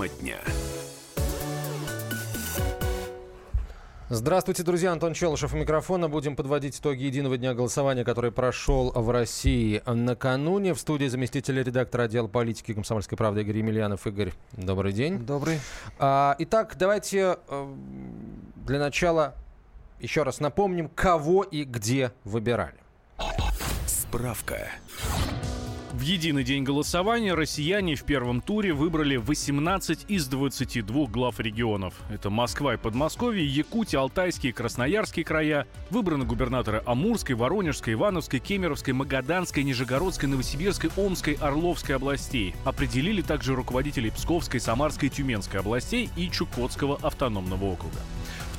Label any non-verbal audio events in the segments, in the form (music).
Тема дня. Здравствуйте, друзья. Антон Челышев у микрофона. Будем подводить итоги единого дня голосования, который прошел в России накануне. В студии заместителя редактора отдела политики комсомольской правды Игорь Емельянов. Игорь, добрый день. Добрый. А, итак, давайте э, для начала еще раз напомним, кого и где выбирали. Справка. В единый день голосования россияне в первом туре выбрали 18 из 22 глав регионов. Это Москва и Подмосковье, Якутия, Алтайские Красноярские края. Выбраны губернаторы Амурской, Воронежской, Ивановской, Кемеровской, Магаданской, Нижегородской, Новосибирской, Омской, Орловской областей. Определили также руководителей Псковской, Самарской Тюменской областей и Чукотского автономного округа.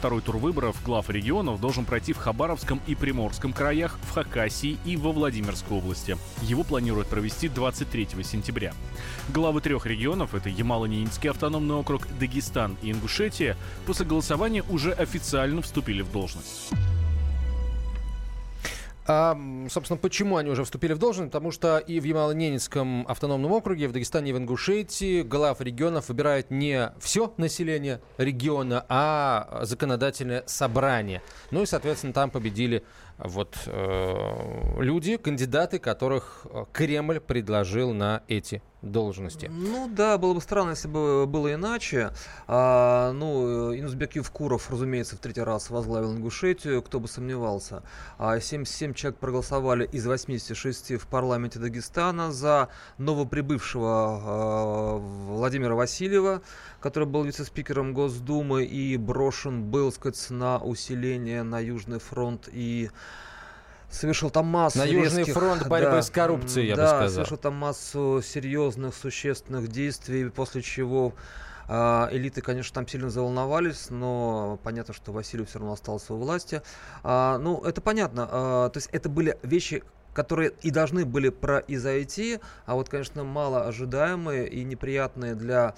Второй тур выборов глав регионов должен пройти в Хабаровском и Приморском краях, в Хакасии и во Владимирской области. Его планируют провести 23 сентября. Главы трех регионов, это Ямало-Ненецкий автономный округ, Дагестан и Ингушетия, после голосования уже официально вступили в должность. А, собственно, почему они уже вступили в должность? Потому что и в Ямало-Ненецком автономном округе, в Дагестане и в Ингушетии глав регионов выбирают не все население региона, а законодательное собрание. Ну и, соответственно, там победили вот э, люди, кандидаты, которых э, Кремль предложил на эти должности. Ну да, было бы странно, если бы было иначе. А, ну, Инузбек Евкуров, разумеется, в третий раз возглавил Ингушетию, кто бы сомневался. А 77 человек проголосовали из 86 в парламенте Дагестана за новоприбывшего а, Владимира Васильева, который был вице-спикером Госдумы и брошен был, сказать, на усиление на Южный фронт и совершил там массу На Южный резких, фронт борьбы да, с коррупцией, я бы да, сказал. совершил там массу серьезных, существенных действий, после чего а, элиты, конечно, там сильно заволновались, но понятно, что Васильев все равно остался у власти. А, ну, это понятно. А, то есть это были вещи, которые и должны были произойти, а вот, конечно, мало ожидаемые и неприятные для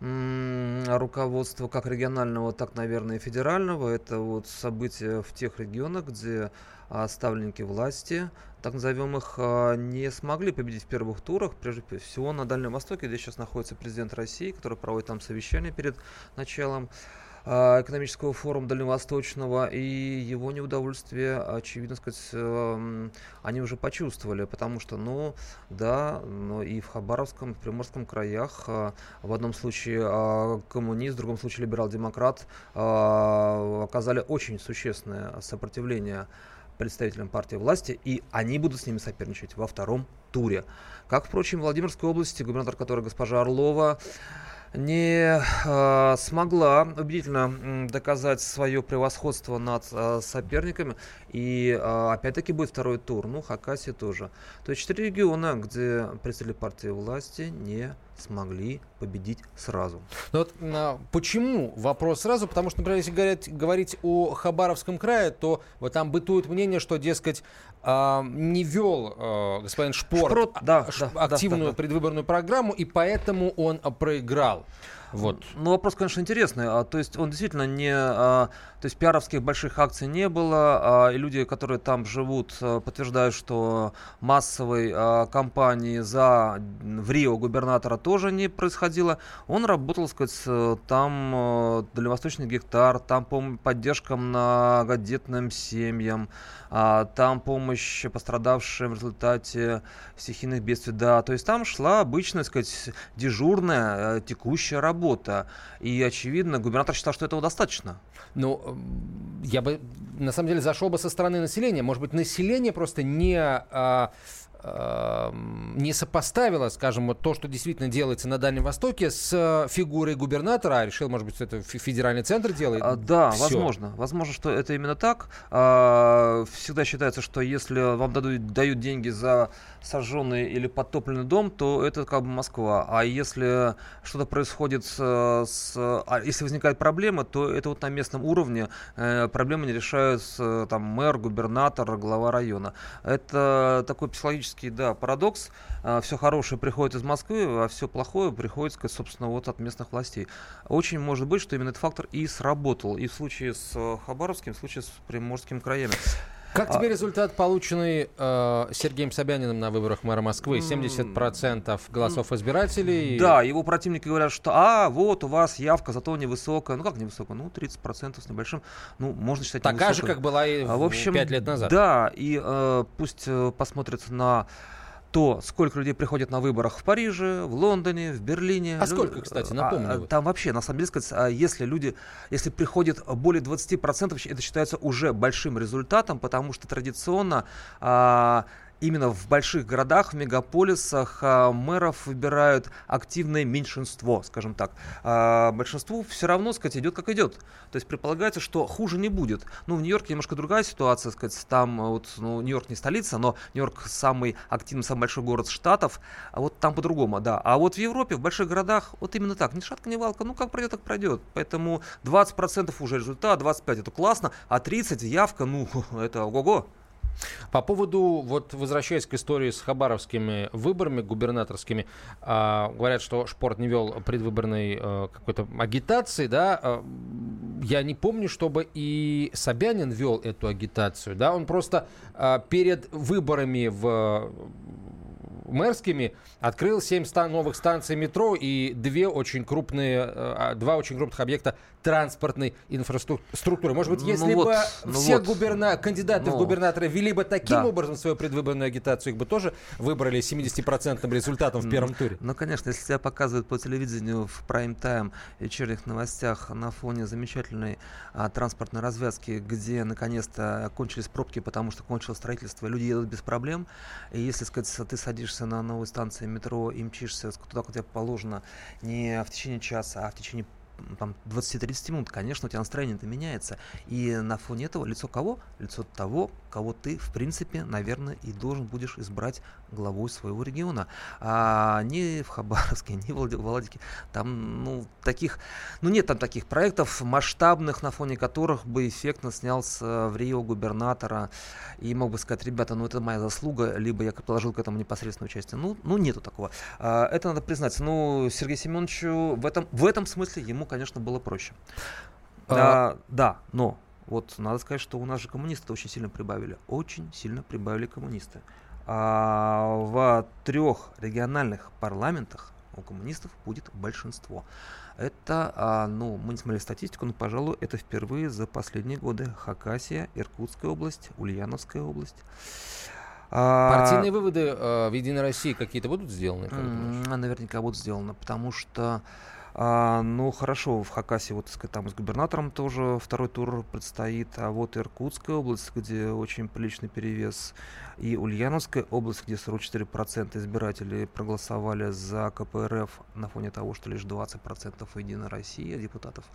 руководства как регионального, так, наверное, и федерального. Это вот события в тех регионах, где а, ставленники власти, так назовем их, а, не смогли победить в первых турах, прежде всего на Дальнем Востоке, где сейчас находится президент России, который проводит там совещание перед началом экономического форума Дальневосточного, и его неудовольствие, очевидно сказать, эм, они уже почувствовали, потому что, ну, да, но и в Хабаровском, в Приморском краях а, в одном случае коммунист, в другом случае либерал-демократ оказали очень существенное сопротивление представителям партии власти, и они будут с ними соперничать во втором туре. Как, впрочем, в Владимирской области, губернатор которой госпожа Орлова, не э, смогла убедительно доказать свое превосходство над э, соперниками. И э, опять-таки будет второй тур. Ну, Хакасия тоже. То есть четыре региона, где представители партии власти не смогли победить сразу. Но вот а, почему вопрос сразу? Потому что, например, если говорить, говорить о Хабаровском крае, то вот там бытует мнение, что, дескать, а, не вел а, господин Шпорт, Шпрот, да, ш- да, активную да, да. предвыборную программу, и поэтому он а, проиграл. Вот. Ну, вопрос, конечно, интересный. А, то есть он действительно не... а, то есть пиаровских больших акций не было, а, и люди, которые там живут, а, подтверждают, что массовой а, кампании за в Рио губернатора тоже не происходило. Он работал, сказать, там а, дальневосточный гектар, там пом- поддержка многодетным семьям, а, там помощь пострадавшим в результате стихийных бедствий, да, то есть там шла обычная, сказать, дежурная э, текущая работа, и очевидно, губернатор считал, что этого достаточно. Ну, я бы, на самом деле, зашел бы со стороны населения. Может быть, население просто не... а, не сопоставило, скажем, вот то, что действительно делается на Дальнем Востоке, с э, фигурой губернатора, а решил, может быть, это фе- федеральный центр делает. А, да, Всё. возможно. Возможно, что это именно так. А, всегда считается, что если вам дадут, дают деньги за сожженный или подтопленный дом, то это как бы Москва. А если что-то происходит с, с- а если возникает проблема, то это вот на местном уровне э, проблемы не решают там мэр, губернатор, глава района. Это такой психологический, да, парадокс. все хорошее приходит из Москвы, а все плохое приходит, собственно, вот от местных властей. Очень может быть, что именно этот фактор и сработал и в случае с э, Хабаровским, и в случае с Приморским краями. Как тебе результат, полученный э, Сергеем Собяниным на выборах мэра Москвы? 70% голосов избирателей. Да, его противники говорят, что а, вот у вас явка, зато невысокая. Ну как невысокая? Ну 30% с небольшим. Ну, можно считать Такая же, как была и А, в общем, 5 лет назад. Да, и э, пусть э, посмотрят на то, сколько людей приходят на выборах в Париже, в Лондоне, в Берлине. А Лю- сколько, кстати, а, напомню а. Там вообще, на самом деле, сказать, а если люди, если приходит более 20%, это считается уже большим результатом, потому что традиционно а, именно в больших городах, в мегаполисах а, мэров выбирают активное меньшинство, скажем так. А большинству все равно, сказать, идет как идет. То есть предполагается, что хуже не будет. Ну, в Нью-Йорке немножко другая ситуация, сказать, там а, вот, ну, Нью-Йорк не столица, но Нью-Йорк самый активный, самый большой город штатов, а вот там по-другому, да. А вот в Европе, в больших городах, вот именно так, ни шатка, ни валка, ну, как пройдет, так пройдет. Поэтому 20% уже результат, 25% это классно, а 30% явка, ну, (laughs) это ого-го. По поводу, вот возвращаясь к истории с хабаровскими выборами губернаторскими, а, говорят, что Шпорт не вел предвыборной э, какой-то агитации, да, а, я не помню, чтобы и Собянин вел эту агитацию, да, он просто а, перед выборами в мэрскими открыл 7 ста- новых станций метро и две очень крупные, э, а, два очень крупных объекта транспортной инфраструктуры. Может быть, Ну если вот, бы ну все вот. губерна... кандидаты в Ну. губернаторы вели бы таким Да. образом свою предвыборную агитацию, их бы тоже выбрали 70% результатом в первом туре. Ну, конечно, если тебя показывают по телевидению в прайм-тайм вечерних новостях на фоне замечательной а, транспортной развязки, где наконец-то кончились пробки, потому что кончилось строительство, люди едут без проблем. И если, сказать, ты садишься на новой станции метро и мчишься туда, куда положено, не в течение часа, а в течение там, 20-30 минут, конечно, у тебя настроение-то меняется. И на фоне этого лицо кого? Лицо того, кого ты, в принципе, наверное, и должен будешь избрать главой своего региона. А не в Хабаровске, (laughs) не в Влади- Владике. Там, ну, таких, ну, нет там таких проектов масштабных, на фоне которых бы эффектно снялся в Рио губернатора и мог бы сказать, ребята, ну, это моя заслуга, либо я положил к этому непосредственное участие. Ну, ну нету такого. А, это надо признать. Ну, Сергею Семеновичу в этом, в этом смысле ему, конечно, было проще. А- А, да, но вот надо сказать, что у нас же коммунисты очень сильно прибавили. Очень сильно прибавили коммунисты. А в трех региональных парламентах у коммунистов будет большинство. Это, а, ну, мы не смотрели статистику, но, пожалуй, это впервые за последние годы. Хакасия, Иркутская область, Ульяновская область. А, Партийные выводы э, в Единой России какие-то будут сделаны? как Наверняка будут сделаны, потому что, а, ну хорошо, в Хакасии вот сказать, там с губернатором тоже второй тур предстоит, а вот Иркутская область, где очень приличный перевес, и Ульяновская область, где 44% избирателей проголосовали за КПРФ на фоне того, что лишь 20% в Единой России депутатов.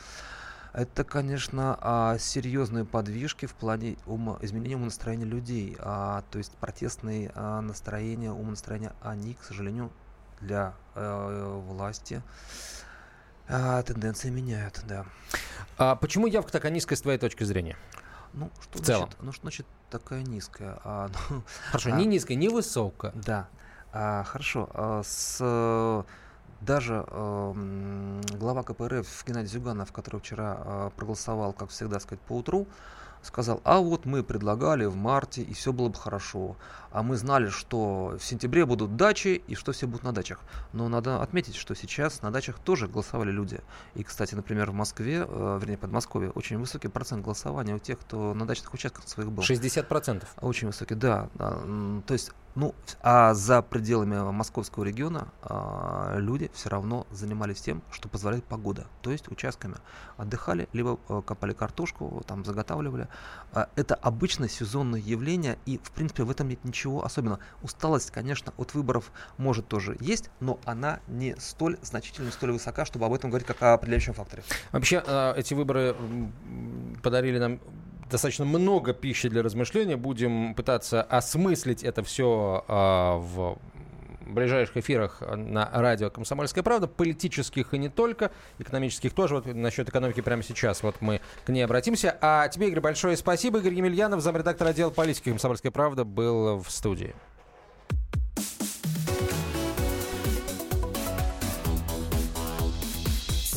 Это, конечно, а, серьезные подвижки в плане ума, изменения умонастроения людей. А, то есть протестные а, настроения, умонастроения, они, к сожалению, для э, власти а, тенденции меняют, да. А почему явка такая низкая с твоей точки зрения? Ну, что В значит, целом. Ну, что значит такая низкая? А, (laughs) ну, Хорошо, А. не низкая, не высокая. Да, А, хорошо. А, с э, даже э, глава КПРФ Геннадий Зюганов, который вчера э, проголосовал, как всегда, сказать, по утру, сказал, а вот мы предлагали в марте, и все было бы хорошо. А мы знали, что в сентябре будут дачи, и что все будут на дачах. Но надо отметить, что сейчас на дачах тоже голосовали люди. И, кстати, например, в Москве, э, вернее, Подмосковье, очень высокий процент голосования у тех, кто на дачных участках своих был. 60%. Очень высокий, да. То есть, ну, а за пределами московского региона а, люди все равно занимались тем, что позволяет погода. То есть участками отдыхали, либо э, копали картошку, там заготавливали. А, Это обычное сезонное явление, и, в принципе, в этом нет ничего особенного. Усталость, конечно, от выборов может тоже есть, но она не столь значительна, столь высока, чтобы об этом говорить как о определяющем факторе. Вообще, э, эти выборы подарили нам достаточно много пищи для размышления. Будем пытаться осмыслить это все в ближайших эфирах на радио «Комсомольская правда», политических и не только, экономических тоже. Вот насчет экономики прямо сейчас вот мы к ней обратимся. А тебе, Игорь, большое спасибо. Игорь Емельянов, замредактор отдела политики «Комсомольская правда», был в студии.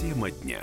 Тема дня.